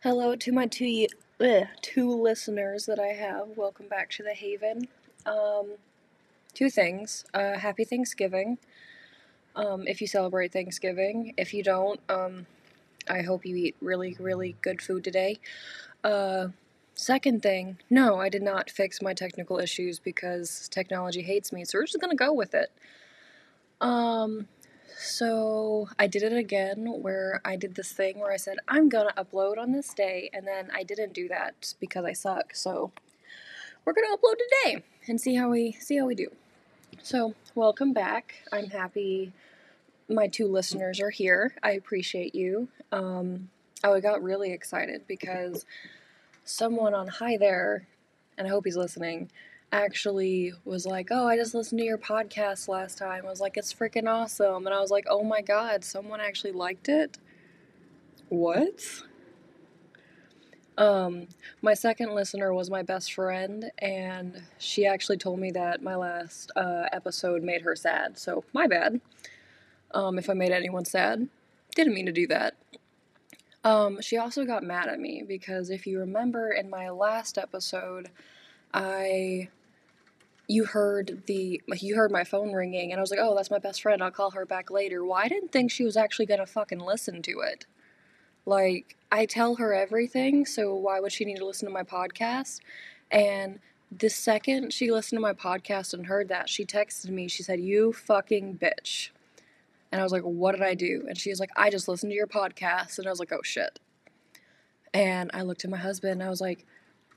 Hello to my two ugh, two listeners that I have. Welcome back to the Haven. Um, two things. Uh, happy Thanksgiving. Um, if you celebrate Thanksgiving, if you don't, um, I hope you eat really, really good food today. Uh, second thing, no, I did not fix my technical issues because technology hates me, so we're just gonna go with it. Um, so I did it again where I did this thing where I said, I'm gonna upload on this day, and then I didn't do that because I suck. So we're gonna upload today and see how we see how we do. So welcome back. I'm happy my two listeners are here. I appreciate you. Um, oh, I got really excited because someone on Hi There, and I hope he's listening, actually was like, Oh, I just listened to your podcast last time. I was like, It's freaking awesome. And I was like, Oh my god, someone actually liked it? What? Um, my second listener was my best friend, and she actually told me that my last uh, episode made her sad. So, my bad. Um, if I made anyone sad, didn't mean to do that. Um, she also got mad at me because if you remember in my last episode, I you heard the you heard my phone ringing and I was like, "Oh, that's my best friend. I'll call her back later." Well, didn't think she was actually going to fucking listen to it. Like, I tell her everything, so why would she need to listen to my podcast? And the second she listened to my podcast and heard that, she texted me. She said, "You fucking bitch." And I was like, "What did I do?" And she was like, "I just listened to your podcast." And I was like, "Oh shit." And I looked at my husband and I was like,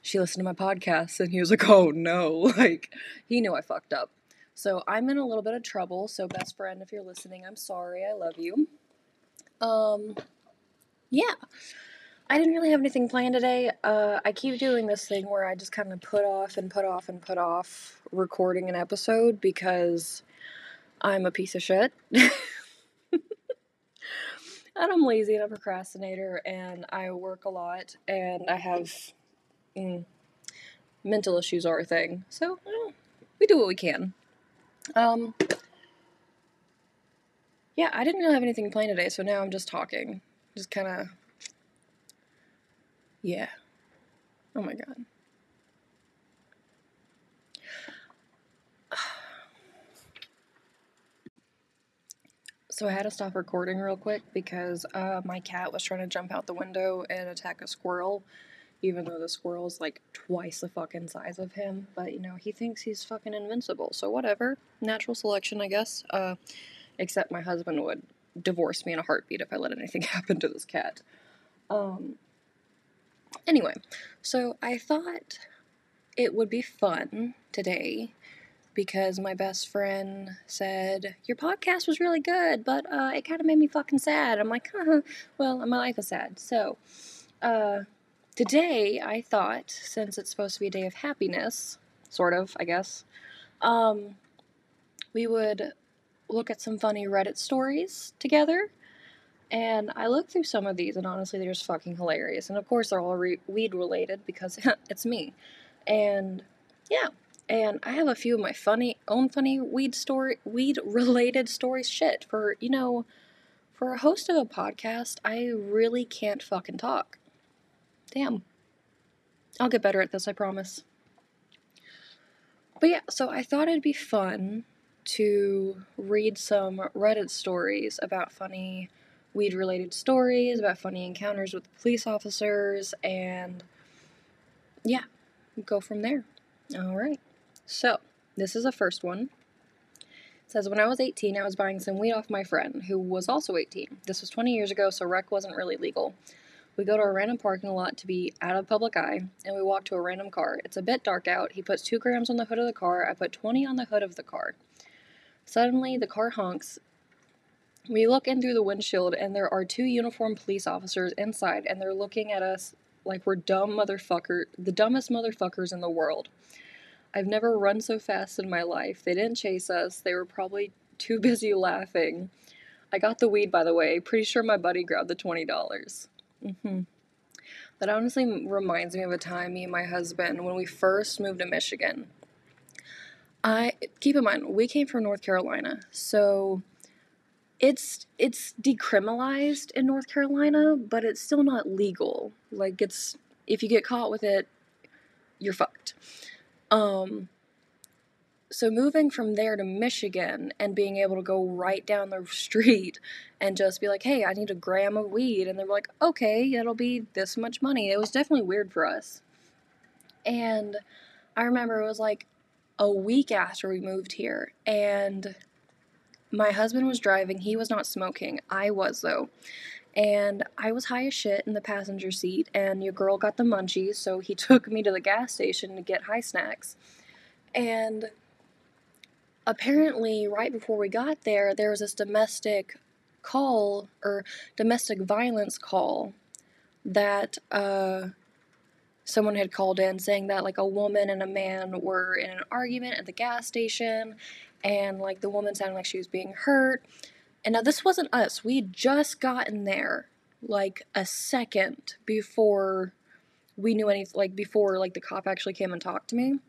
she listened to my podcast and he was like, oh no. Like, he knew I fucked up. So I'm in a little bit of trouble. So, best friend, if you're listening, I'm sorry. I love you. Um, yeah. I didn't really have anything planned today. Uh, I keep doing this thing where I just kind of put off and put off and put off recording an episode because I'm a piece of shit. and I'm lazy and a procrastinator and I work a lot and I have mm, mental issues are a thing. So we do what we can. Um, yeah, I didn't really have anything planned today, so now I'm just talking. Just kind of. Yeah. Oh my god. So I had to stop recording real quick because uh, my cat was trying to jump out the window and attack a squirrel even though the squirrel's like twice the fucking size of him. But you know, he thinks he's fucking invincible. So whatever. Natural selection, I guess. Uh, except my husband would divorce me in a heartbeat if I let anything happen to this cat. Um. Anyway, so I thought it would be fun today because my best friend said your podcast was really good, but uh, it kind of made me fucking sad. I'm like, huh, well, my life is sad. So, uh, Today, I thought, since it's supposed to be a day of happiness, sort of, I guess, um, we would look at some funny Reddit stories together. And I looked through some of these, and honestly, they're just fucking hilarious. And of course, they're all re- weed related because it's me. And yeah, and I have a few of my funny, own funny weed story, weed related stories. Shit, for you know, for a host of a podcast, I really can't fucking talk. Damn. I'll get better at this, I promise. But yeah, so I thought it'd be fun to read some Reddit stories about funny weed related stories, about funny encounters with police officers, and yeah, go from there. Alright, so this is the first one. It says, When I was 18, I was buying some weed off my friend, who was also 18. This was 20 years ago, so rec wasn't really legal. We go to a random parking lot to be out of public eye, and we walk to a random car. It's a bit dark out. He puts 2 grams on the hood of the car. I put 20 on the hood of the car. Suddenly, the car honks. We look in through the windshield, and there are two uniformed police officers inside, and they're looking at us like we're dumb motherfucker, the dumbest motherfuckers in the world. I've never run so fast in my life. They didn't chase us. They were probably too busy laughing. I got the weed, by the way. Pretty sure my buddy grabbed the $20. Mm-hmm. That honestly reminds me of a time me and my husband when we first moved to Michigan. I keep in mind we came from North Carolina, so it's it's decriminalized in North Carolina, but it's still not legal. Like it's if you get caught with it, you're fucked. Um so moving from there to Michigan and being able to go right down the street and just be like, "Hey, I need a gram of weed." And they're like, "Okay, it'll be this much money." It was definitely weird for us. And I remember it was like a week after we moved here and my husband was driving. He was not smoking. I was, though. And I was high as shit in the passenger seat, and your girl got the munchies, so he took me to the gas station to get high snacks. And apparently, right before we got there, there was this domestic call or domestic violence call that uh, someone had called in saying that like a woman and a man were in an argument at the gas station and like the woman sounded like she was being hurt. And now this wasn't us. We had just gotten there like a second before we knew anything like before like the cop actually came and talked to me.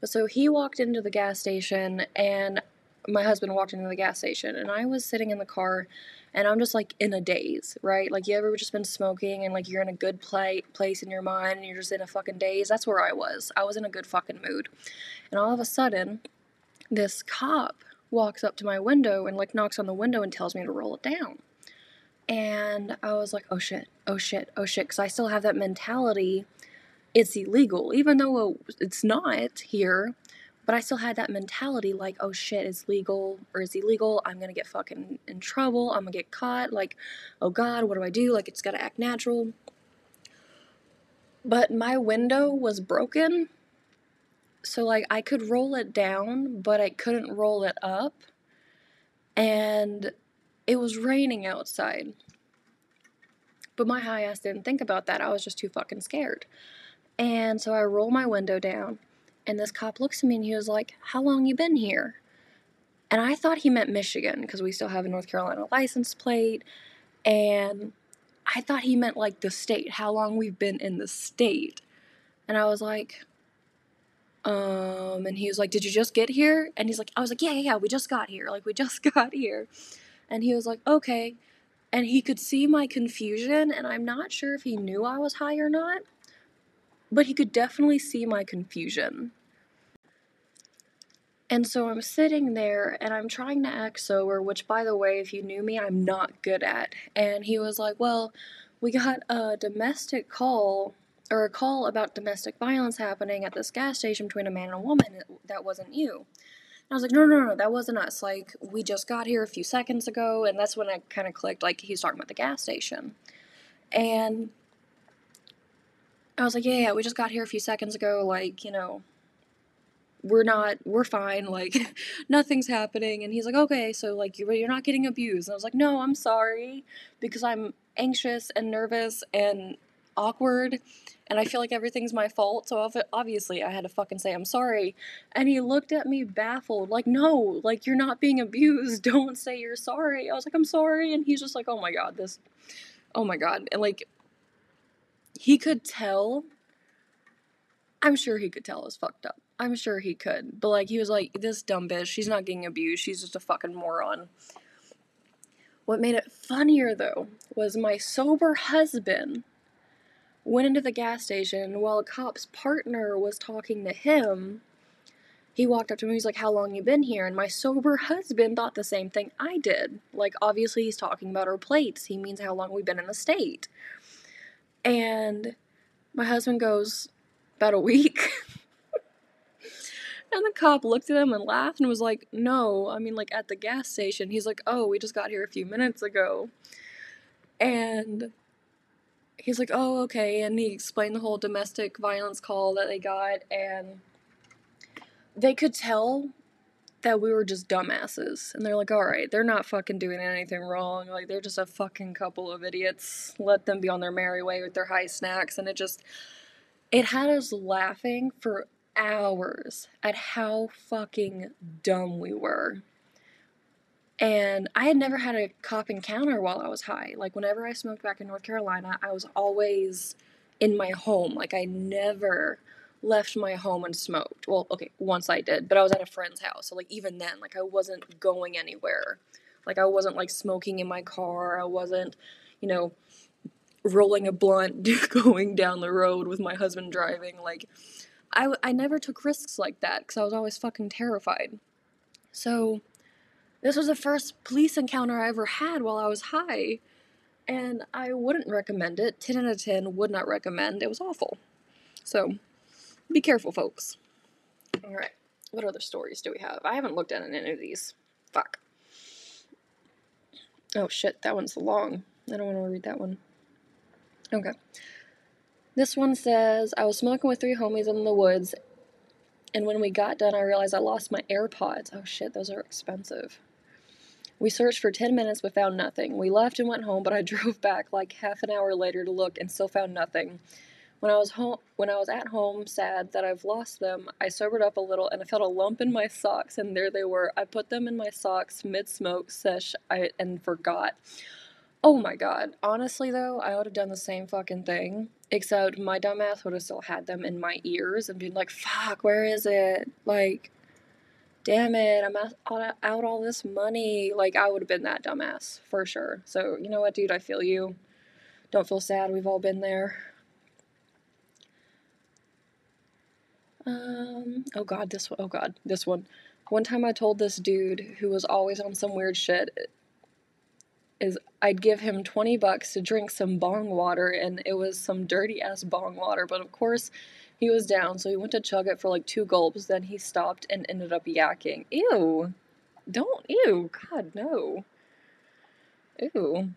But so he walked into the gas station and my husband walked into the gas station and I was sitting in the car and I'm just like in a daze, right? Like you ever just been smoking and like you're in a good play place in your mind and you're just in a fucking daze. That's where I was. I was in a good fucking mood. And all of a sudden, this cop walks up to my window and like knocks on the window and tells me to roll it down. And I was like, oh shit, oh shit, oh shit, because I still have that mentality. It's illegal, even though it's not here. But I still had that mentality like, oh shit, it's legal or it's illegal. I'm gonna get fucking in trouble. I'm gonna get caught. Like, oh god, what do I do? Like, it's gotta act natural. But my window was broken so like I could roll it down, but I couldn't roll it up. And it was raining outside. But my high ass didn't think about that. I was just too fucking scared. And so I roll my window down, and this cop looks at me and he was like, How long you been here? And I thought he meant Michigan because we still have a North Carolina license plate. And I thought he meant like the state, how long we've been in the state. And I was like, um, and he was like, Did you just get here? And he's like, I was like, Yeah, yeah, yeah, we just got here. Like, we just got here. And he was like, Okay. And he could see my confusion, and I'm not sure if he knew I was high or not, but he could definitely see my confusion. And so I'm sitting there and I'm trying to act sober, which, by the way, if you knew me, I'm not good at. And he was like, Well, we got a domestic call or a call about domestic violence happening at this gas station between a man and a woman that wasn't you. And I was like, no, no, no, that wasn't us. Like, we just got here a few seconds ago, and that's when I kind of clicked, like, he's talking about the gas station. And I was like, yeah, yeah, we just got here a few seconds ago, like, you know, we're not, we're fine, like, nothing's happening. And he's like, okay, so, like, you're, you're not getting abused. And I was like, no, I'm sorry, because I'm anxious and nervous and awkward and I feel like everything's my fault. So obviously, I had to fucking say I'm sorry. And he looked at me baffled, like, no, like you're not being abused. Don't say you're sorry. I was like, I'm sorry, and he's just like, oh my god, this, oh my god, and like, he could tell. I'm sure he could tell it was fucked up. I'm sure he could. But like he was like, this dumb bitch, she's not getting abused, she's just a fucking moron. What made it funnier though was my sober husband went into the gas station while a cop's partner was talking to him. He walked up to me, and he's like, How long you been here? And my sober husband thought the same thing I did. Like, obviously, he's talking about our plates. He means how long we've been in the state. And my husband goes, About a week. and the cop looked at him and laughed and was like, No, I mean, like at the gas station. He's like, Oh, we just got here a few minutes ago. And he's like, oh, okay. And he explained the whole domestic violence call that they got. And they could tell that we were just dumbasses. And they're like, all right, they're not fucking doing anything wrong. Like, they're just a fucking couple of idiots. Let them be on their merry way with their high snacks. And it just, it had us laughing for hours at how fucking dumb we were. And I had never had a cop encounter while I was high. Like, whenever I smoked back in North Carolina, I was always in my home. Like, I never left my home and smoked. Well, okay, once I did, but I was at a friend's house. So, like, even then, like, I wasn't going anywhere Like I wasn't like smoking in my car. I wasn't, you know, rolling a blunt going down the road with my husband driving. Like I, I never took risks like that because I was always fucking terrified. So this was the first police encounter I ever had while I was high. And I wouldn't recommend it. 10 out of 10 would not recommend. It was awful. So be careful, folks. Alright. What other stories do we have? I haven't looked at any of these. Fuck. Oh shit, that one's long. I don't want to read that one. Okay. This one says I was smoking with three homies in the woods, and when we got done, I realized I lost my AirPods. Oh shit, those are expensive. We searched for 10 minutes but found nothing. We left and went home, but I drove back like half an hour later to look and still found nothing. When I was home, when I was at home, sad that I've lost them, I sobered up a little and I felt a lump in my socks, and there they were. I put them in my socks mid smoke sesh, I and forgot. Oh my god. Honestly though, I would have done the same fucking thing, except my dumbass would have still had them in my ears and been like, "Fuck, where is it?" Like, damn it, I'm out, out all this money. Like, I would have been that dumbass for sure. So you know what, dude? I feel you. Don't feel sad. We've all been there. Um, oh god, this one, oh god, this one. One time I told this dude who was always on some weird shit is I'd give him 20 bucks to drink some bong water and it was some dirty ass bong water, but of course he was down, so he went to chug it for like two gulps, then he stopped and ended up yakking. Ew. Don't ew, god no. Ew.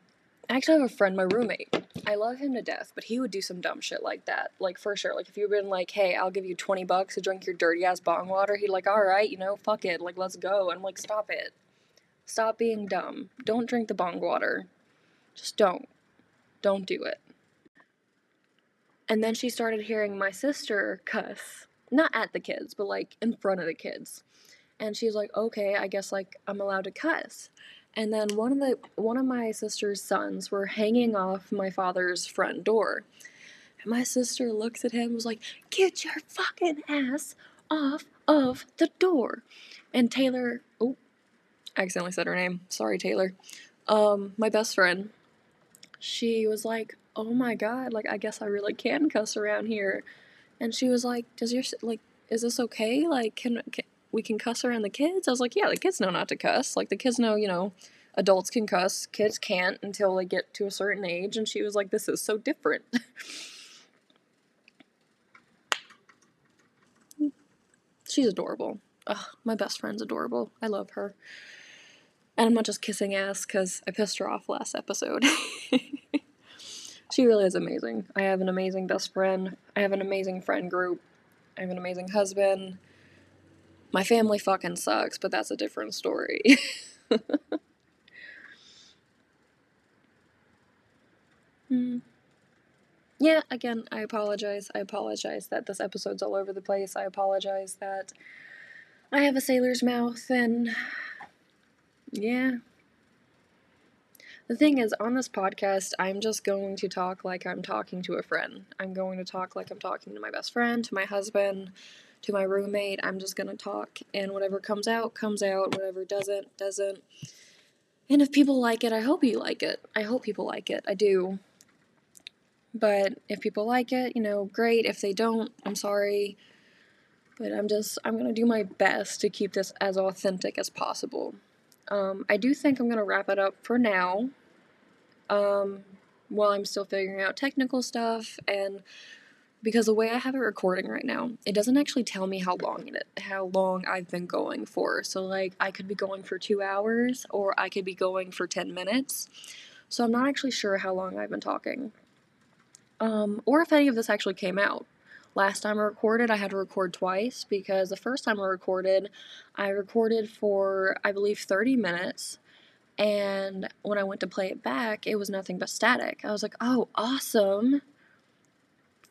I actually have a friend, my roommate. I love him to death, but he would do some dumb shit like that. Like, for sure. Like, if you've been like, hey, I'll give you 20 bucks to drink your dirty ass bong water, he'd like, alright, you know, fuck it. Like, let's go. And I'm like, stop it. Stop being dumb. Don't drink the bong water. Just don't. Don't do it. And then she started hearing my sister cuss. Not at the kids, but like in front of the kids. And she's like, okay, I guess like I'm allowed to cuss. And then one of the one of my sister's sons were hanging off my father's front door. And my sister looks at him and was like, Get your fucking ass off of the door. And Taylor oh I accidentally said her name. Sorry, Taylor. Um, my best friend. She was like, Oh my god, like I guess I really can cuss around here. And she was like, Does your like is this okay? Like can, can we can cuss around the kids. I was like, yeah, the kids know not to cuss. Like the kids know, you know, adults can cuss, kids can't until they get to a certain age. And she was like, this is so different. She's adorable. Ugh, my best friend's adorable. I love her. And I'm not just kissing ass because I pissed her off last episode. she really is amazing. I have an amazing best friend. I have an amazing friend group. I have an amazing husband. My family fucking sucks, but that's a different story. hmm. Yeah, again, I apologize. I apologize that this episode's all over the place. I apologize that I have a sailor's mouth and. Yeah. The thing is, on this podcast, I'm just going to talk like I'm talking to a friend. I'm going to talk like I'm talking to my best friend, to my husband, to my roommate. I'm just gonna talk, and whatever comes out, comes out. Whatever doesn't, doesn't. And if people like it, I hope you like it. I hope people like it. I do. But if people like it, you know, great. If they don't, I'm sorry. But I'm just, I'm gonna do my best to keep this as authentic as possible. Um, I do think I'm gonna wrap it up for now. Um, while I'm still figuring out technical stuff and because the way I have it recording right now, it doesn't actually tell me how long it how long I've been going for. So like I could be going for 2 hours or I could be going for 10 minutes. So I'm not actually sure how long I've been talking. Um, or if any of this actually came out. Last time I recorded, I had to record twice because the first time I recorded, I recorded for I believe 30 minutes and when I went to play it back, it was nothing but static. I was like, "Oh, awesome."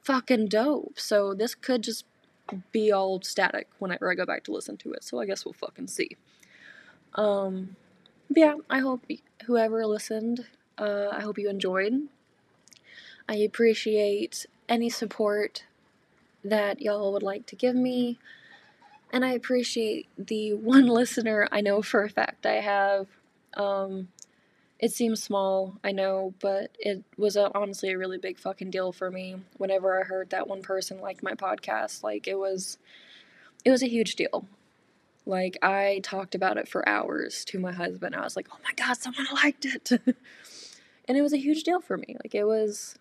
Fucking dope. So this could just be all static whenever I go back to listen to it. So I guess we'll fucking see. Um, yeah, I hope whoever listened, uh, I hope you enjoyed. I appreciate any support that y'all would like to give me. And I appreciate the one listener I know for a fact I have Um, it seems small, I know, but it was a, honestly a really big fucking deal for me whenever I heard that one person liked my podcast. Like it was it was a huge deal. Like I talked about it for hours to my husband. I was like, "Oh my god, someone liked it." and it was a huge deal for me. Like it was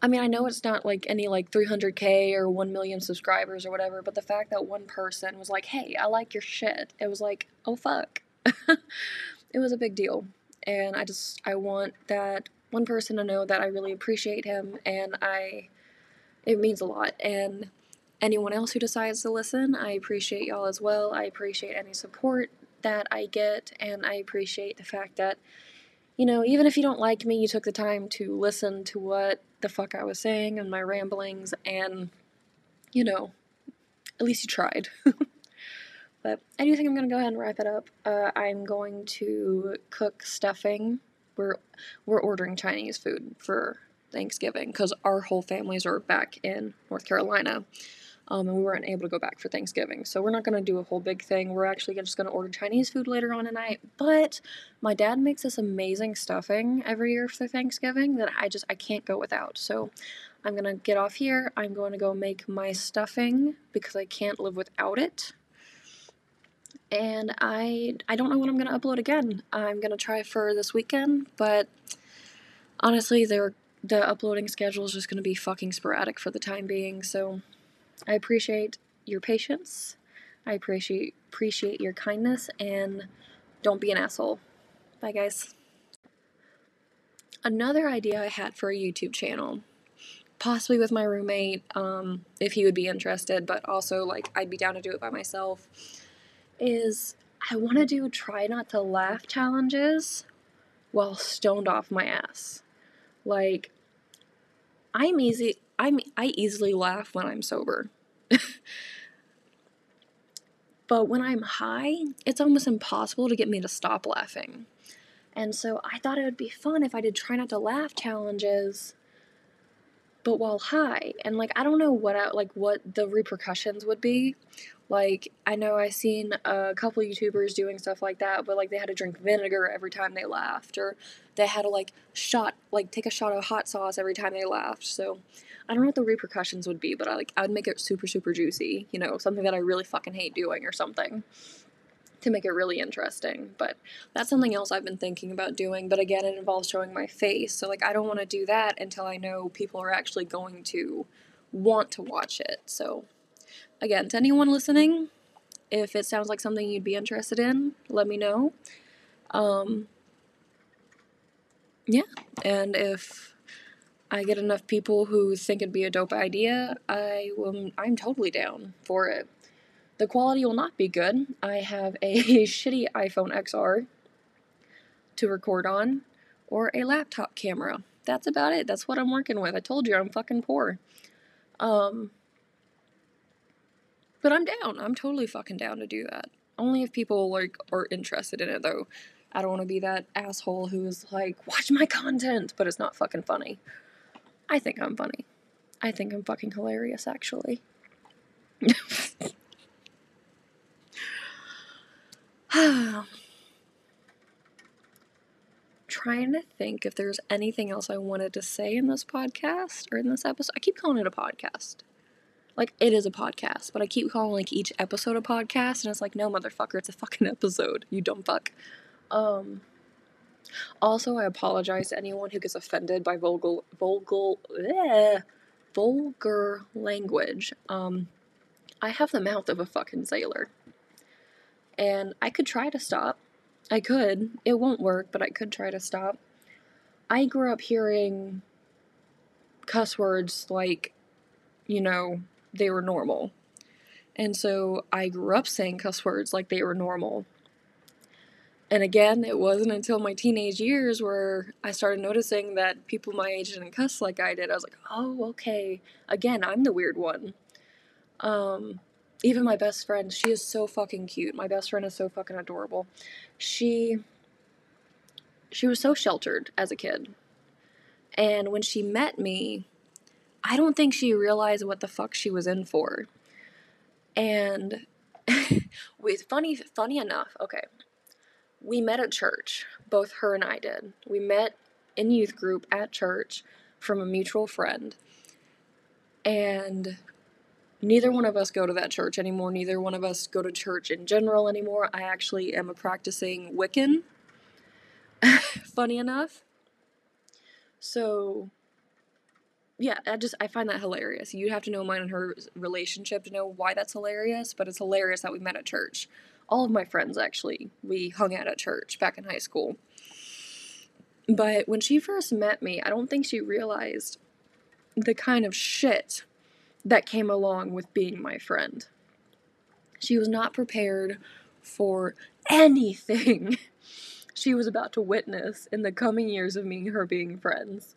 I mean, I know it's not like any like 300k or 1 million subscribers or whatever, but the fact that one person was like, "Hey, I like your shit." It was like, "Oh fuck." it was a big deal. And I just I want that one person to know that I really appreciate him and I it means a lot. And anyone else who decides to listen, I appreciate y'all as well. I appreciate any support that I get and I appreciate the fact that you know, even if you don't like me, you took the time to listen to what the fuck I was saying and my ramblings, and, you know, at least you tried. but I do think I'm gonna go ahead and wrap it up. Uh, I'm going to cook stuffing. We're we're ordering Chinese food for Thanksgiving because our whole families are back in North Carolina um, and we weren't able to go back for Thanksgiving. So we're not going to do a whole big thing. We're actually just going to order Chinese food later on tonight. But my dad makes this amazing stuffing every year for Thanksgiving that I just I can't go without. So I'm going to get off here. I'm going to go make my stuffing because I can't live without it. And I I don't know when I'm to upload again. I'm to try for this weekend, but honestly, the the uploading schedule is just to be fucking sporadic for the time being. So I appreciate your patience. I appreciate appreciate your kindness and don't be an asshole. Bye guys. Another idea I had for a YouTube channel, possibly with my roommate, um, if he would be interested, but also like I'd be down to do it by myself, is I want to do try not to laugh challenges while stoned off my ass. Like I'm easy I'm I easily laugh when I'm sober. but when I'm high, it's almost impossible to get me to stop laughing. And so I thought it would be fun if I did try not to laugh challenges but while high. And like I don't know what I, like what the repercussions would be. Like I know I've seen a couple YouTubers doing stuff like that, but like they had to drink vinegar every time they laughed, or they had to like shot like take a shot of hot sauce every time they laughed. So I don't know what the repercussions would be, but I like I would make it super super juicy, you know, something that I really fucking hate doing or something to make it really interesting. But that's something else I've been thinking about doing. But again, it involves showing my face. So, like, I don't want to do that until I know people are actually going to want to watch it. So, again, to anyone listening, if it sounds like something you'd be interested in, let me know. Um, yeah, and if I get enough people who think it'd be a dope idea, I will. I'm totally down for it. The quality will not be good. I have a shitty iPhone XR to record on, or a laptop camera. That's about it. That's what I'm working with. I told you I'm fucking poor. Um, but I'm down. I'm totally fucking down to do that. Only if people like are interested in it though. I don't want to be that asshole who is like, watch my content, but it's not fucking funny. I think I'm funny. I think I'm fucking hilarious, actually. Trying to think if there's anything else I wanted to say in this podcast or in this episode. I keep calling it a podcast. Like, it is a podcast, but I keep calling like each episode a podcast, and it's like, no, motherfucker, it's a fucking episode, you dumb fuck. Um, also, I apologize to anyone who gets offended by vulgar, vulgar, bleh, vulgar language. Um, I have the mouth of a fucking sailor. And I could try to stop. I could. It won't work, but I could try to stop. I grew up hearing cuss words like, you know, they were normal. And so I grew up saying cuss words like they were normal. And again, it wasn't until my teenage years where I started noticing that people my age didn't cuss like I did. I was like, oh, okay. Again, I'm the weird one. Um, even my best friend, she is so fucking cute. My best friend is so fucking adorable. She she was so sheltered as a kid. And when she met me, I don't think she realized what the fuck she was in for. And with funny funny enough, okay. we met at church. Both her and I did. We met in youth group at church from a mutual friend. And neither one of us go to that church anymore. Neither one of us go to church in general anymore. I actually am a practicing Wiccan. Funny enough. So yeah, I just I find that hilarious. You'd have to know mine and her relationship to know why that's hilarious, but it's hilarious that we met at church. All of my friends actually, we hung out at church back in high school. But when she first met me, I don't think she realized the kind of shit that came along with being my friend. She was not prepared for anything she was about to witness in the coming years of me and her being friends.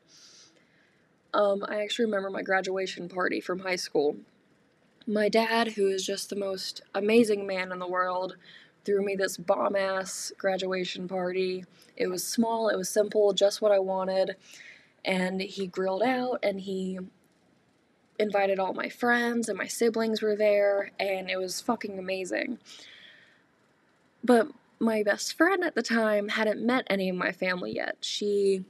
Um, I actually remember my graduation party from high school. My dad, who is just the most amazing man in the world, threw me this bomb ass graduation party. It was small, it was simple, just what I wanted. And he grilled out and he invited all my friends and my siblings were there and it was fucking amazing. But my best friend at the time hadn't met any of my family yet. She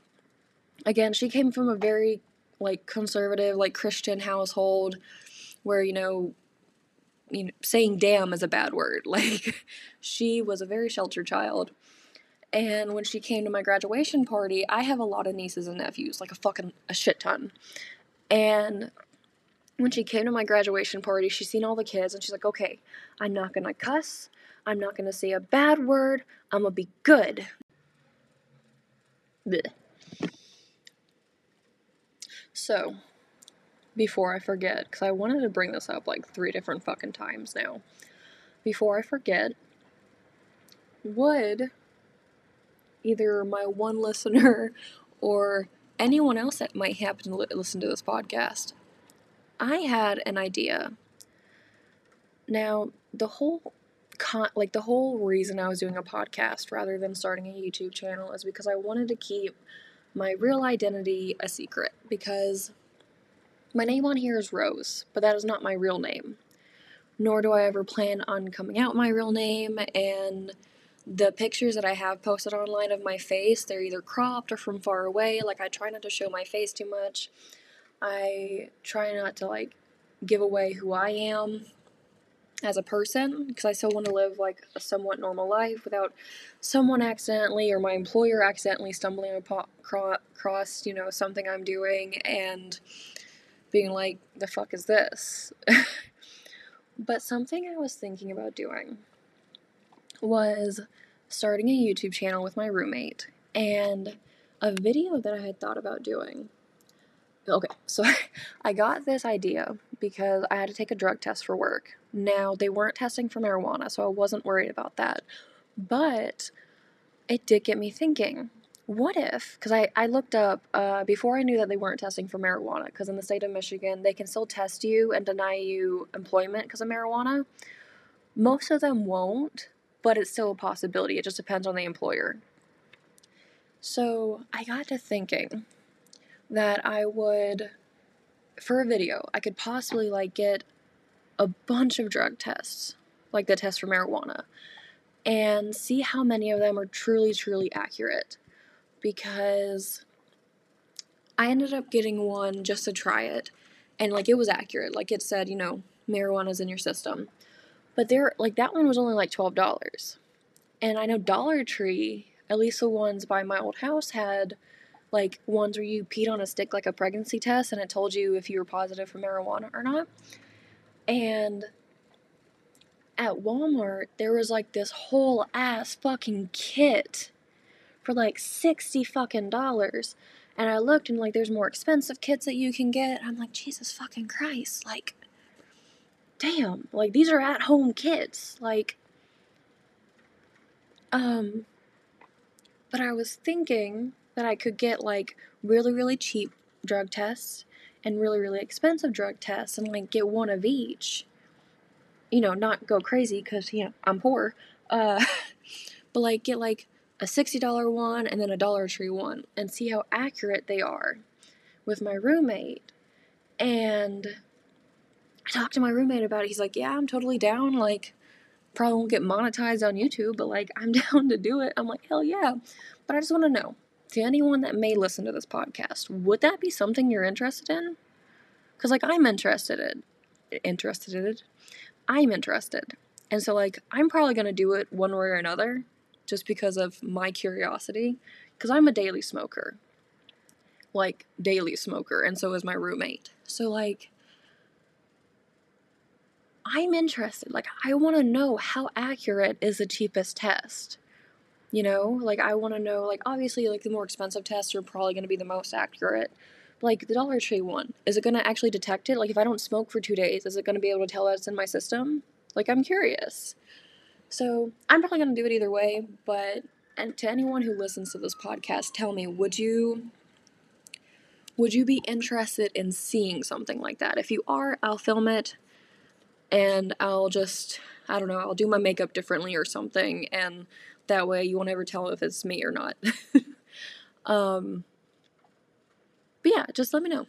again, she came from a very like conservative, like Christian household where, you know, you know, saying damn is a bad word. Like, she was a very sheltered child. And when she came to my graduation party, I have a lot of nieces and nephews, like a fucking a shit ton. And when she came to my graduation party, she's seen all the kids and she's like, okay, I'm not gonna cuss. I'm not gonna say a bad word. I'm gonna be good. Blech. So, before I forget, because I wanted to bring this up like three different fucking times now. Before I forget, would either my one listener or anyone else that might happen to li- listen to this podcast, I had an idea. Now, the whole con- like the whole reason I was doing a podcast rather than starting a YouTube channel is because I wanted to keep my real identity a secret because my name on here is Rose, but that is not my real name. Nor do I ever plan on coming out my real name, and the pictures that I have posted online of my face, they're either cropped or from far away. Like, I try not to show my face too much. I try not to, like, give away who I am as a person because I still want to live like a somewhat normal life without someone accidentally or my employer accidentally stumbling across, you know, something I'm doing and being like, the fuck is this? but something I was thinking about doing was starting a YouTube channel with my roommate and a video that I had thought about doing. Okay, so I got this idea because I had to take a drug test for work. Now, they weren't testing for marijuana, so I wasn't worried about that. But it did get me thinking what if because I, I looked up uh, before i knew that they weren't testing for marijuana because in the state of michigan they can still test you and deny you employment because of marijuana. Most of them won't but it's still a possibility. It just depends on the employer. So i got to thinking that i would for a video i could possibly like get a bunch of drug tests like the test for marijuana and see how many of them are truly truly accurate because I ended up getting one just to try it. And like it was accurate. Like it said, you know, marijuana's in your system. But there like that one was only like twelve dollars. And I know Dollar Tree, at least the ones by my old house had like ones where you peed on a stick like a pregnancy test and it told you if you were positive for marijuana or not. And at Walmart, there was like this whole ass fucking kit for like 60 fucking dollars. And I looked and like there's more expensive kits that you can get. I'm like, Jesus fucking Christ. Like, damn. Like, these are at home kits. Like, um, but I was thinking that I could get like really, really cheap drug tests and really, really expensive drug tests and like get one of each. You know, not go crazy because, you know, I'm poor. Uh, but like get like a $60 one and then a Dollar Tree one and see how accurate they are with my roommate. And I talked to my roommate about it. He's like, Yeah, I'm totally down. Like, Probably won't get monetized on YouTube, but like I'm down to do it. I'm like, hell yeah. But I just want to know to anyone that may listen to this podcast, would that be something you're interested in? Because like I'm interested in, interested in. I'm interested. And so like I'm probably going to do it one way or another just because of my curiosity because I'm a daily smoker. Like daily smoker and so is my roommate. So like I'm interested. Like I want to know how accurate is the cheapest test. You know, like I want to know like obviously like the more expensive tests are probably going to be the most accurate. Like the Dollar Tree one, is it going to actually detect it? Like if I don't smoke for 2 days, is it going to be able to tell that it's in my system? Like I'm curious. So, I'm probably going to do it either way, but and to anyone who listens to this podcast, tell me, would you would you be interested in seeing something like that? If you are, I'll film it and I'll just I don't know, I'll do my makeup differently or something and that way you won't ever tell if it's me or not. um but yeah, just let me know.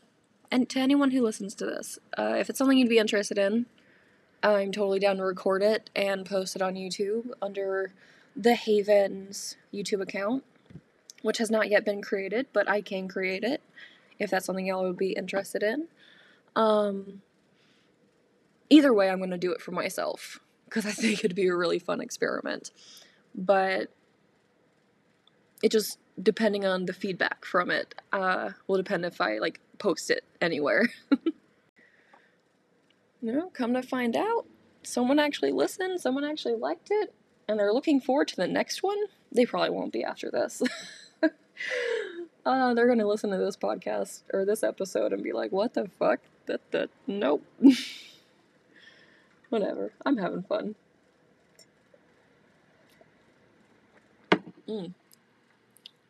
And to anyone who listens to this, uh, if it's something you'd be interested in, I'm totally down to record it and post it on YouTube under the Havens YouTube account, which has not yet been created, but I can create it if that's something y'all would be interested in. Um, either way, I'm going to do it for myself because I think it'd be a really fun experiment. But it just, depending on the feedback from it, uh, will depend if I like post it anywhere. you No, come to find out, someone actually listened, someone actually liked it, and they're looking forward to the next one. They probably won't be after this. uh, they're gonna listen to this podcast or this episode and be like, "What the fuck? That that nope." Whatever. I'm having fun. Mm.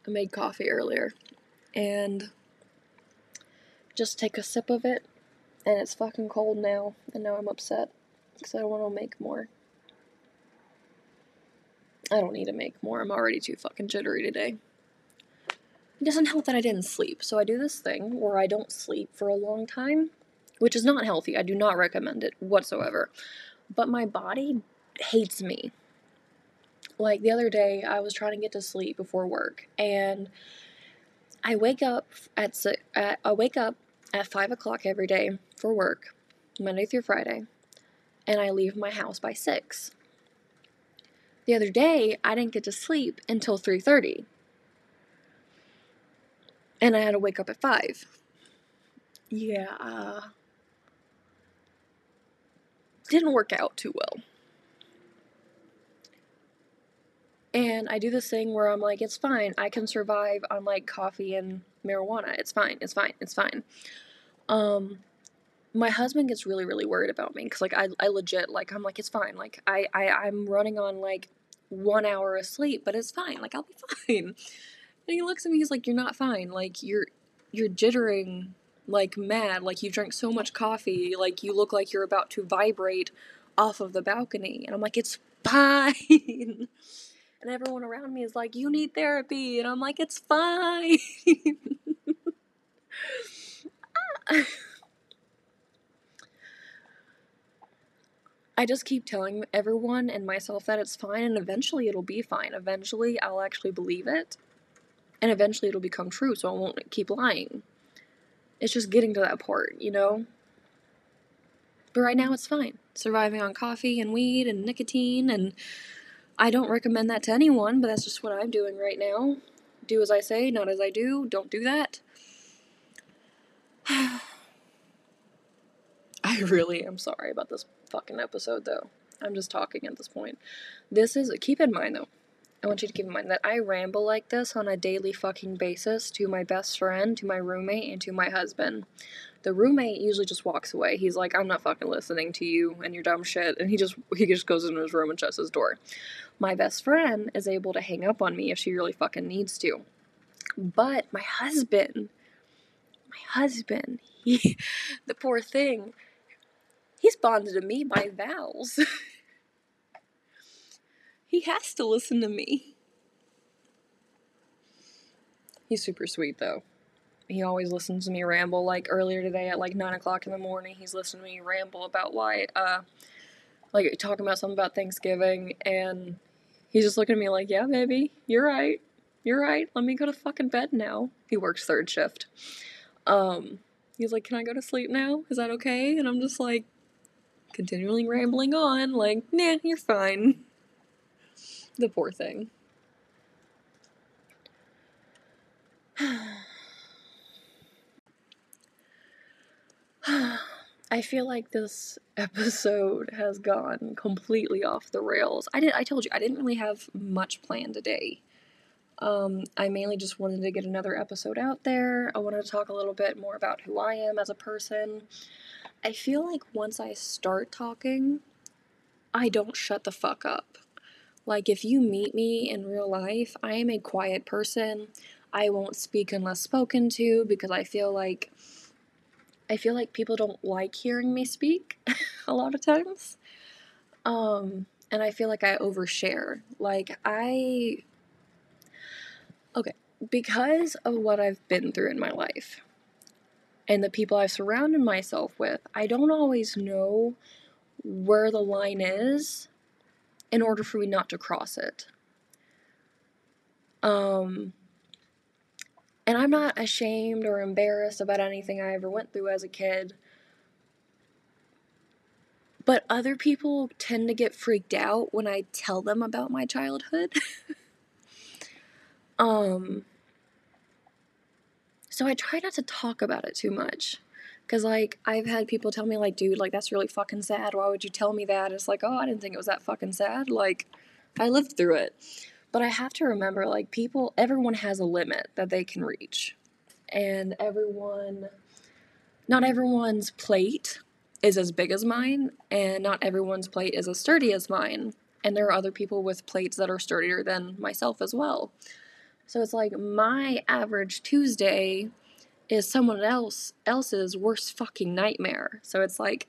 I made coffee earlier, and just take a sip of it and it's fucking cold now, and now I'm upset because I want to make more. I don't need to make more. I'm already too fucking jittery today. It doesn't help that I didn't sleep, so I do this thing where I don't sleep for a long time, which is not healthy. I do not recommend it whatsoever. But my body hates me. Like the other day, I was trying to get to sleep before work, and I wake up at I wake up at 5 o'clock every day for work, Monday through Friday, and I leave my house by 6. The other day, I didn't get to sleep until 3:30. And I had to wake up at 5. Yeah, uh, didn't work out too well. And I do this thing where I'm like, it's fine. I can survive on like coffee and marijuana. It's fine. It's fine. It's fine. Um, my husband gets really, really worried about me because like I, I legit like I'm like it's fine. Like I, I I'm running on like one hour of sleep, but it's fine. Like I'll be fine. And he looks at me. He's like, "You're not fine. Like you're you're jittering like mad. Like you drank so much coffee. Like you look like you're about to vibrate off of the balcony." And I'm like, "It's fine." And everyone around me is like, "You need therapy," and I'm like, "It's fine." I just keep telling everyone and myself that it's fine, and eventually it'll be fine. Eventually, I'll actually believe it, and eventually it'll become true, so I won't keep lying. It's just getting to that part, you know? But right now, it's fine. Surviving on coffee and weed and nicotine, and I don't recommend that to anyone, but that's just what I'm doing right now. Do as I say, not as I do. Don't do that. I really am sorry about this fucking episode, though. I'm just talking at this point. This is, keep in mind though, I want you to keep in mind that I ramble like this on a daily fucking basis to my best friend, to my roommate, and to my husband. The roommate usually just walks away. He's like, I'm not fucking listening to you and your dumb shit. And he just, he just goes into his room and shuts his door. My best friend is able to hang up on me if she really fucking needs to. But my husband, my husband, he, the poor thing, he's bonded to me by vows. he has to listen to me. He's super sweet though. He always listens to me ramble. Like earlier today at like nine o'clock in the morning, he's listening to me ramble about why, uh, like talking about something about Thanksgiving, and he's just looking at me like, "Yeah, baby, you're right, you're right. Let me go to fucking bed now." He works third shift. Um, he's like, "Can I go to sleep now? Is that okay?" And I'm just like, continually rambling on, like, "Nah, you're fine." The poor thing. I feel like this episode has gone completely off the rails. I did I told you I didn't really have much planned today. Um, I mainly just wanted to get another episode out there. I wanted to talk a little bit more about who I am as a person. I feel like once I start talking, I don't shut the fuck up. Like, if you meet me in real life, I am a quiet person. I won't speak unless spoken to because I feel like I feel like people don't like hearing me speak a lot of times. Um, and I feel like I overshare. Like, I. Okay, because of what I've been through in my life and the people I've surrounded myself with, I don't always know where the line is in order for me not to cross it. Um, and I'm not ashamed or embarrassed about anything I ever went through as a kid. But other people tend to get freaked out when I tell them about my childhood. um so I try not to talk about it too much. Cause like I've had people tell me like, dude, like that's really fucking sad. Why would you tell me that? it's like, oh, I didn't think it was that fucking sad. Like, I lived through it. But I have to remember, like, people, everyone has a limit that they can reach. And everyone, not everyone's plate is as big as mine, and not everyone's plate is as sturdy as mine. And there are other people with plates that are sturdier than myself as well. So it's like my average Tuesday is someone else else's worst fucking nightmare. So it's like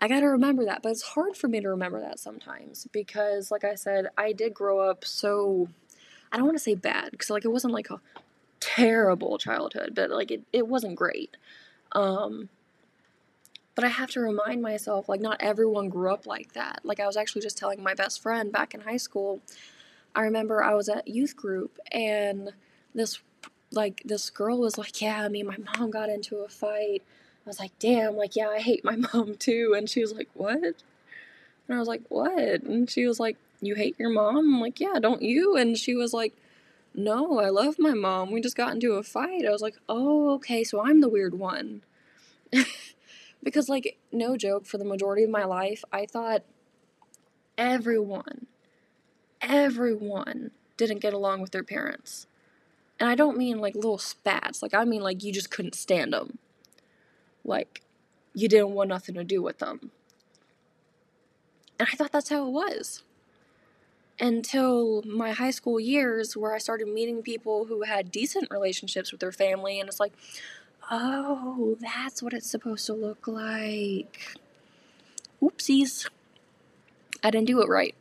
I got to remember that, but it's hard for me to remember that sometimes because like I said, I did grow up so I don't want to say bad because like it wasn't like a terrible childhood, but like it it wasn't great. Um but I have to remind myself like not everyone grew up like that. Like I was actually just telling my best friend back in high school. I remember I was at youth group and this like this girl was like, "Yeah, me and my mom got into a fight." I was like, "Damn, like yeah, I hate my mom too." And she was like, "What?" And I was like, "What?" And she was like, "You hate your mom?" I'm like, "Yeah, don't you?" And she was like, "No, I love my mom. We just got into a fight." I was like, "Oh, okay, so I'm the weird one." because like no joke, for the majority of my life, I thought everyone everyone didn't get along with their parents. And I don't mean like little spats. Like I mean like you just couldn't stand them. Like you didn't want nothing to do with them. And I thought that's how it was. Until my high school years where I started meeting people who had decent relationships with their family and it's like, "Oh, that's what it's supposed to look like." Oopsies. I didn't do it right.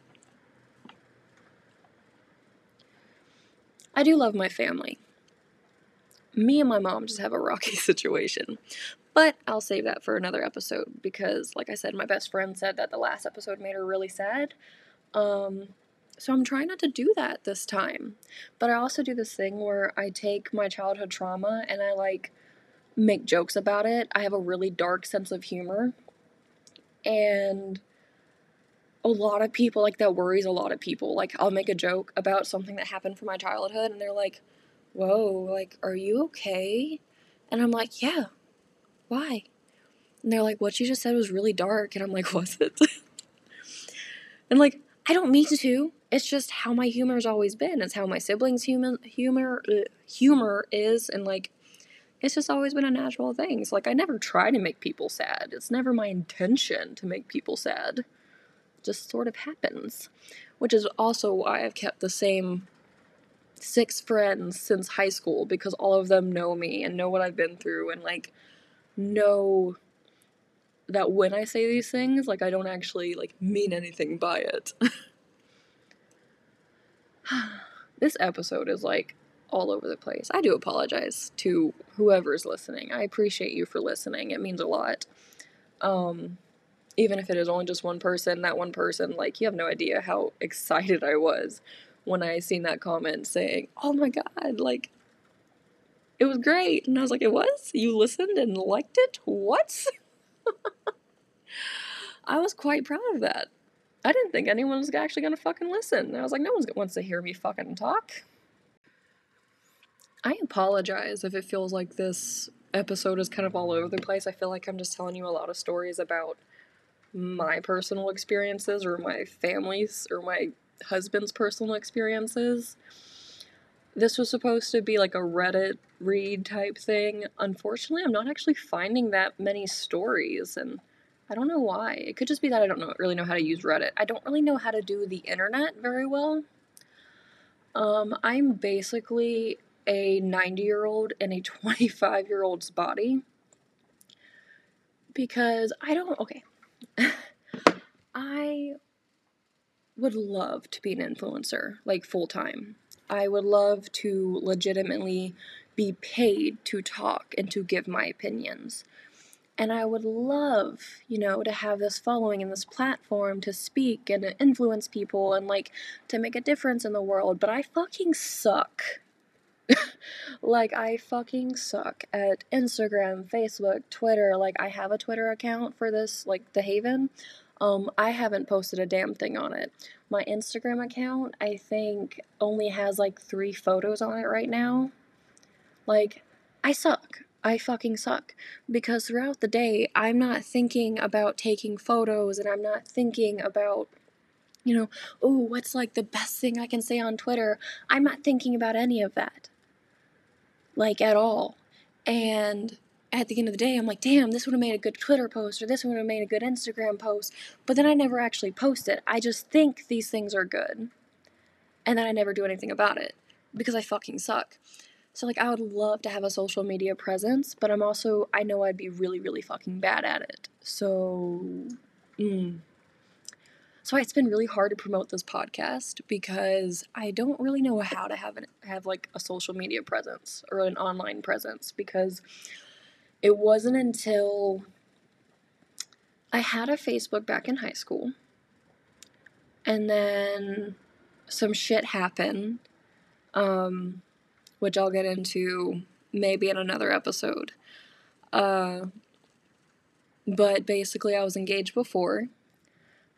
I do love my family. Me and my mom just have a rocky situation. But I'll save that for another episode because, like I said, my best friend said that the last episode made her really sad. Um, so I'm trying not to do that this time. But I also do this thing where I take my childhood trauma and I like make jokes about it. I have a really dark sense of humor. And a lot of people like that worries a lot of people. Like I'll make a joke about something that happened from my childhood and they're like, "Whoa, like are you okay?" And I'm like, "Yeah. Why?" And they're like, "What you just said was really dark." And I'm like, "Was it?" and like, I don't mean to. It's just how my humor's always been. It's how my siblings' human humor uh, humor is and like it's just always been a natural thing. It's like I never try to make people sad. It's never my intention to make people sad just sort of happens. Which is also why I've kept the same six friends since high school because all of them know me and know what I've been through and like know that when I say these things, like I don't actually like mean anything by it. this episode is like all over the place. I do apologize to whoever's listening. I appreciate you for listening. It means a lot. Um even if it is only just one person, that one person, like, you have no idea how excited I was when I seen that comment saying, oh my god, like, it was great. And I was like, it was? You listened and liked it? What? I was quite proud of that. I didn't think anyone was actually gonna fucking listen. I was like, no one wants to hear me fucking talk. I apologize if it feels like this episode is kind of all over the place. I feel like I'm just telling you a lot of stories about my personal experiences or my family's or my husband's personal experiences. This was supposed to be like a Reddit read type thing. Unfortunately, I'm not actually finding that many stories and I don't know why. It could just be that I don't know, really know how to use Reddit. I don't really know how to do the internet very well. Um, I'm basically a 90 year old in a 25 year old's body because I don't, okay. I would love to be an influencer, like full time. I would love to legitimately be paid to talk and to give my opinions. And I would love, you know, to have this following and this platform to speak and to influence people and like to make a difference in the world, but I fucking suck. like, I fucking suck at Instagram, Facebook, Twitter. Like, I have a Twitter account for this, like, The Haven. Um, I haven't posted a damn thing on it. My Instagram account, I think, only has like three photos on it right now. Like, I suck. I fucking suck. Because throughout the day, I'm not thinking about taking photos and I'm not thinking about, you know, oh, what's like the best thing I can say on Twitter. I'm not thinking about any of that. Like, at all. And at the end of the day, I'm like, damn, this would have made a good Twitter post or this would have made a good Instagram post. But then I never actually post it. I just think these things are good. And then I never do anything about it because I fucking suck. So like I would love to have a social media presence, but I'm also I know I'd be really really fucking bad at it. So mm. So it's been really hard to promote this podcast because I don't really know how to have an, have like a social media presence or an online presence because it wasn't until I had a Facebook back in high school and then some shit happened um which I'll get into maybe in another episode. Uh, but basically, I was engaged before,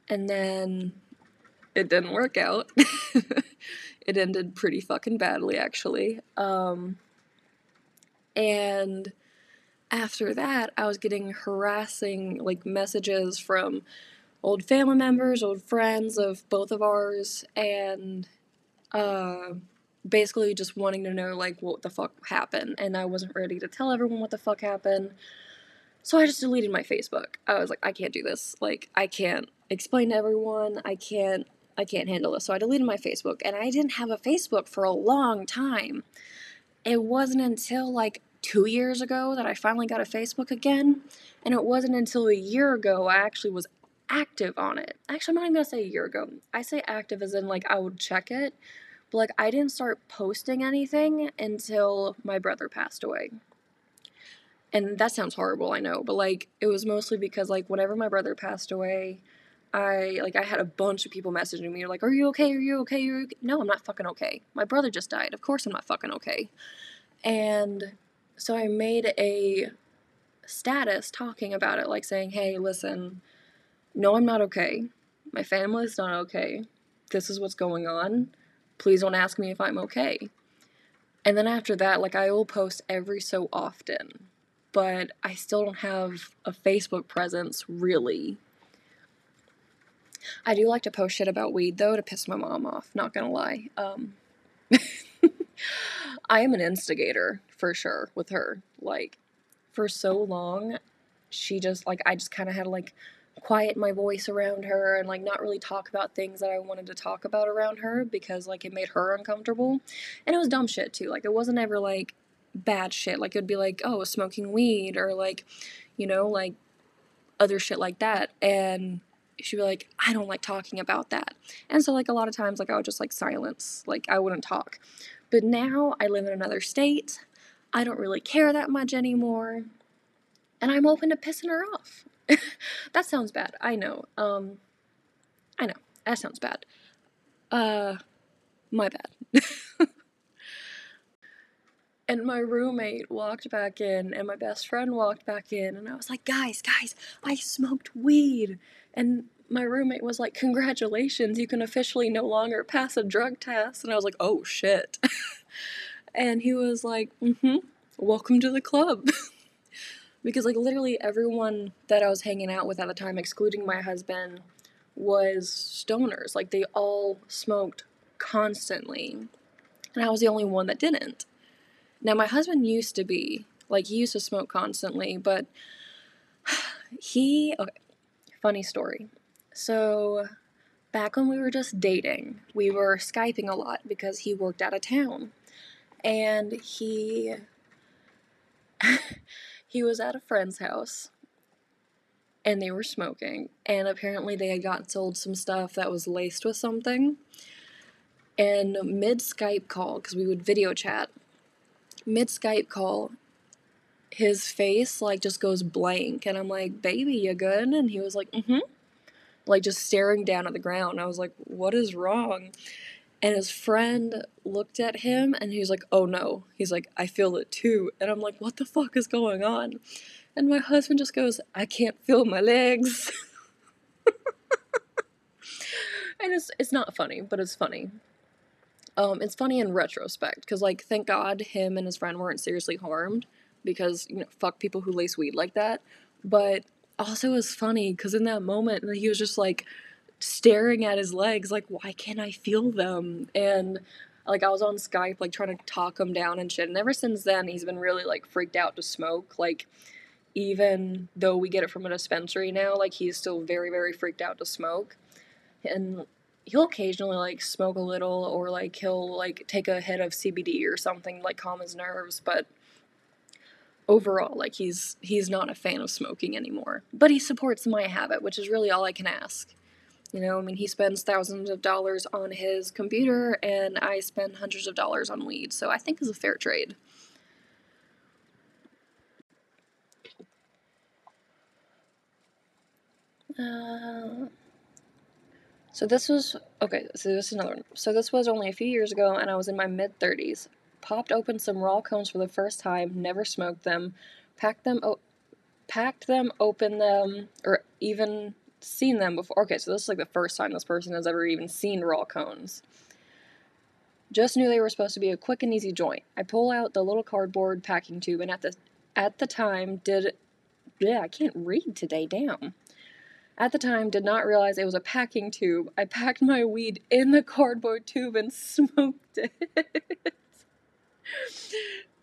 and then it didn't work out. it ended pretty fucking badly, actually. Um, and after that, I was getting harassing like messages from old family members, old friends of both of ours, and uh, basically just wanting to know like what the fuck happened and I wasn't ready to tell everyone what the fuck happened. So I just deleted my Facebook. I was like I can't do this. Like I can't explain to everyone. I can't I can't handle this. So I deleted my Facebook and I didn't have a Facebook for a long time. It wasn't until like 2 years ago that I finally got a Facebook again, and it wasn't until a year ago I actually was active on it. Actually, I'm not even gonna say a year ago. I say active as in like I would check it, but like I didn't start posting anything until my brother passed away. And that sounds horrible, I know, but like it was mostly because like whenever my brother passed away, I like I had a bunch of people messaging me like, "Are you okay? Are you okay? Are you okay? No, I'm not fucking okay. My brother just died. Of course I'm not fucking okay." And so I made a status talking about it like saying, "Hey, listen, no, I'm not okay. My family's not okay. This is what's going on please don't ask me if I'm okay. And then after that, like I will post every so often, but I still don't have a Facebook presence really. I do like to post shit about weed though to piss my mom off, not gonna lie. Um, I am an instigator for sure with her. Like, for so long, she just, like, I just kind of had to, like, quiet my voice around her and like not really talk about things that I wanted to talk about around her because like it made her uncomfortable. And it was dumb shit too. Like it wasn't ever like bad shit. Like it would be like, oh, smoking weed or like, you know, like other shit like that. And she'd be like, I don't like talking about that. And so like a lot of times like I would just like silence. Like I wouldn't talk. But now I live in another state. I don't really care that much anymore. and I'm open to pissing her off. that sounds bad. I know. Um, I know. That sounds bad. Uh, my bad. and my roommate walked back in, and my best friend walked back in, and I was like, guys, guys, I smoked weed. And my roommate was like, congratulations, you can officially no longer pass a drug test. And I was like, oh shit. and he was like, mm hmm, welcome to the club. because like literally everyone that I was hanging out with at the time, excluding my husband, was stoners. Like they all smoked constantly. And I was the only one that didn't. Now my husband used to be like he used to smoke constantly, but he okay, funny story. So back when we were just dating, we were Skyping a lot because he worked out of town. And he he was at a friend's house and they were smoking and apparently they had gotten sold some stuff that was laced with something and mid skype call because we would video chat mid skype call his face like just goes blank and i'm like baby you good and he was like mm-hmm like just staring down at the ground i was like what is wrong and his friend looked at him and he was like, Oh no. He's like, I feel it too. And I'm like, What the fuck is going on? And my husband just goes, I can't feel my legs. and it's, it's not funny, but it's funny. Um, it's funny in retrospect because, like, thank God him and his friend weren't seriously harmed because, you know, fuck people who lace weed like that. But also, it's funny because in that moment, he was just like, staring at his legs like why can't i feel them? And like i was on skype like trying to talk him down and shit and ever since then he's been really like freaked out to smoke. Like even though we get it from a dispensary now like he's still very very freaked out to smoke. And he'll occasionally like smoke a little or like he'll like take a hit of cbd or something like calm his nerves but overall like he's he's not a fan of smoking anymore but he supports my habit which is really all i can ask you know, I mean, he spends thousands of dollars on his computer, and I spend hundreds of dollars on weed, so I think it's a fair trade. Uh, so this was okay. So this is another one. So this was only a few years ago, and I was in my mid thirties. Popped open some raw cones for the first time. Never smoked them. Packed them. O- packed them. Opened them, or even seen them before. Okay, so this is like the first time this person has ever even seen raw cones. Just knew they were supposed to be a quick and easy joint. I pull out the little cardboard packing tube and at the at the time did yeah, I can't read today, damn. At the time did not realize it was a packing tube. I packed my weed in the cardboard tube and smoked it.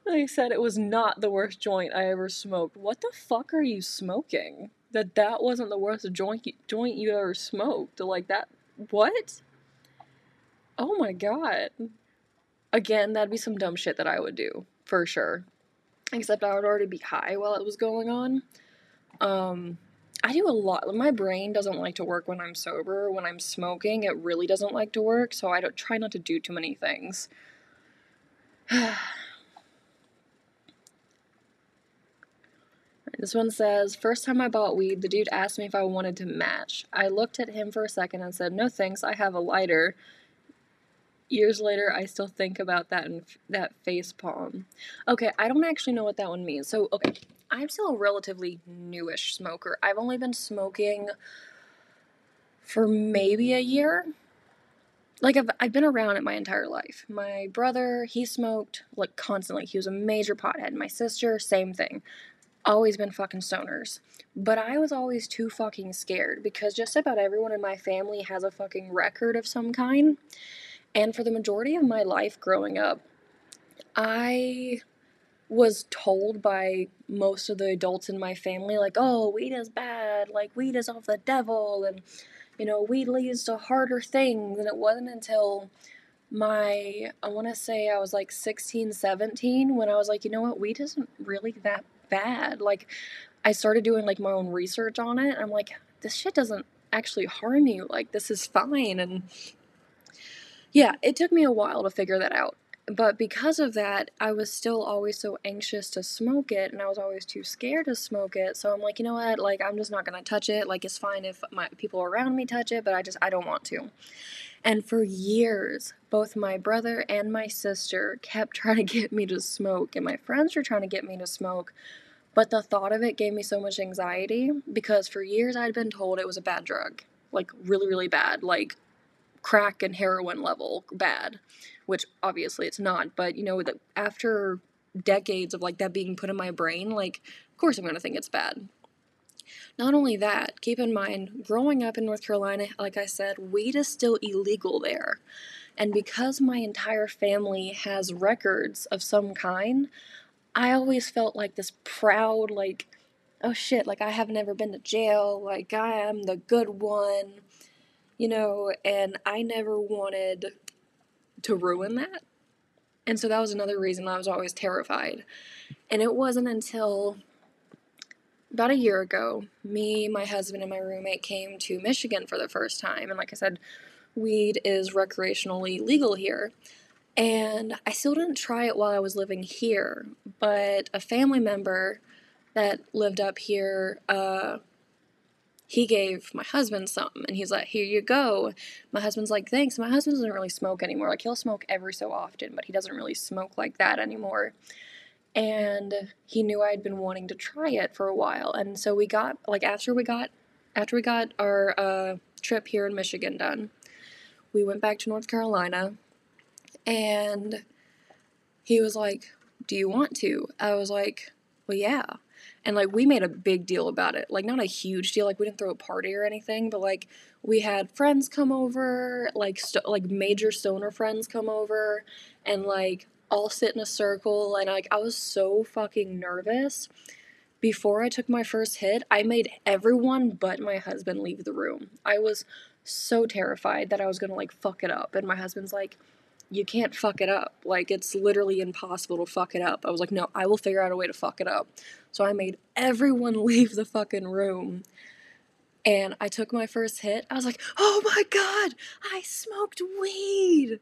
like I said, it was not the worst joint I ever smoked. What the fuck are you smoking? that that wasn't the worst joint joint you ever smoked. Like that, what? Oh my god. Again, that'd be some dumb shit that I would do for sure. Except I would already be high while it was going on. Um, I do a lot. My brain doesn't like to work when I'm sober. When I'm smoking, it really doesn't like to work. So I don't try not to do too many things. This one says, First time I bought weed, the dude asked me if I wanted to match. I looked at him for a second and said, No thanks, I have a lighter. Years later, I still think about that and that face palm. Okay, I don't actually know what that one means. So, okay, I'm still a relatively newish smoker. I've only been smoking for maybe a year. Like I've I've been around it my entire life. My brother, he smoked like constantly. He was a major pothead. My sister, same thing always been fucking stoners. But I was always too fucking scared because just about everyone in my family has a fucking record of some kind. And for the majority of my life growing up, I was told by most of the adults in my family, like, oh, weed is bad, like, weed is of the devil, and, you know, weed leads to harder things. And it wasn't until my, I want to say I was like 16, 17, when I was like, you know what, weed isn't really that bad. Like, I started doing like my own research on it. I'm like, this shit doesn't actually harm you. Like, this is fine. And yeah, it took me a while to figure that out. But because of that, I was still always so anxious to smoke it and I was always too scared to smoke it. So I'm like, you know what? Like I'm just not to touch it. Like it's fine if my people around me touch it, but I just I don't want to. And for years, both my brother and my sister kept trying to get me to smoke and my friends were trying to get me to smoke. But the thought of it gave me so much anxiety because for years I'd been told it was a bad drug. Like really really bad. Like crack and heroin level bad, which obviously it's not. But you know, that after decades of like that being put in my brain, like of course I'm gonna think it's bad. Not only that, keep in mind, growing up in North Carolina, like I said, weed is still illegal there. And because my entire family has records of some kind, I always felt like this proud, like, oh shit, like I have never been to jail, like I am the good one you know, and I never wanted to ruin that. And so that was another reason I was always terrified. And it wasn't until about a year ago, me, my husband, and my roommate came to Michigan for the first time. And like I said, weed is recreationally legal here. And I still didn't try it while I was living here, but a family member that lived up here uh, he gave my husband some and he's like here you go. My husband's like thanks. My husband doesn't really smoke anymore. Like he'll smoke every so often but he doesn't really smoke like that anymore. And he knew i'd been wanting to try it for a while. And so we got like after we got after we got our uh, trip here in michigan done we went back to north carolina. And he was like do you want to? I was like well yeah and like we made a big deal about it. Like not a huge deal like we didn't throw a party or anything but like we had friends come over like st- like major stoner friends come over and like all sit in a circle and like I was so fucking nervous. Before I took my first hit I made everyone but my husband leave the room. I was so terrified that I was going to like fuck it up and my husband's like you can't fuck it up. Like, it's literally impossible to fuck it up. I was like, no, I will figure out a way to fuck it up. So I made everyone leave the fucking room. And I took my first hit. I was like, oh my god, I smoked weed.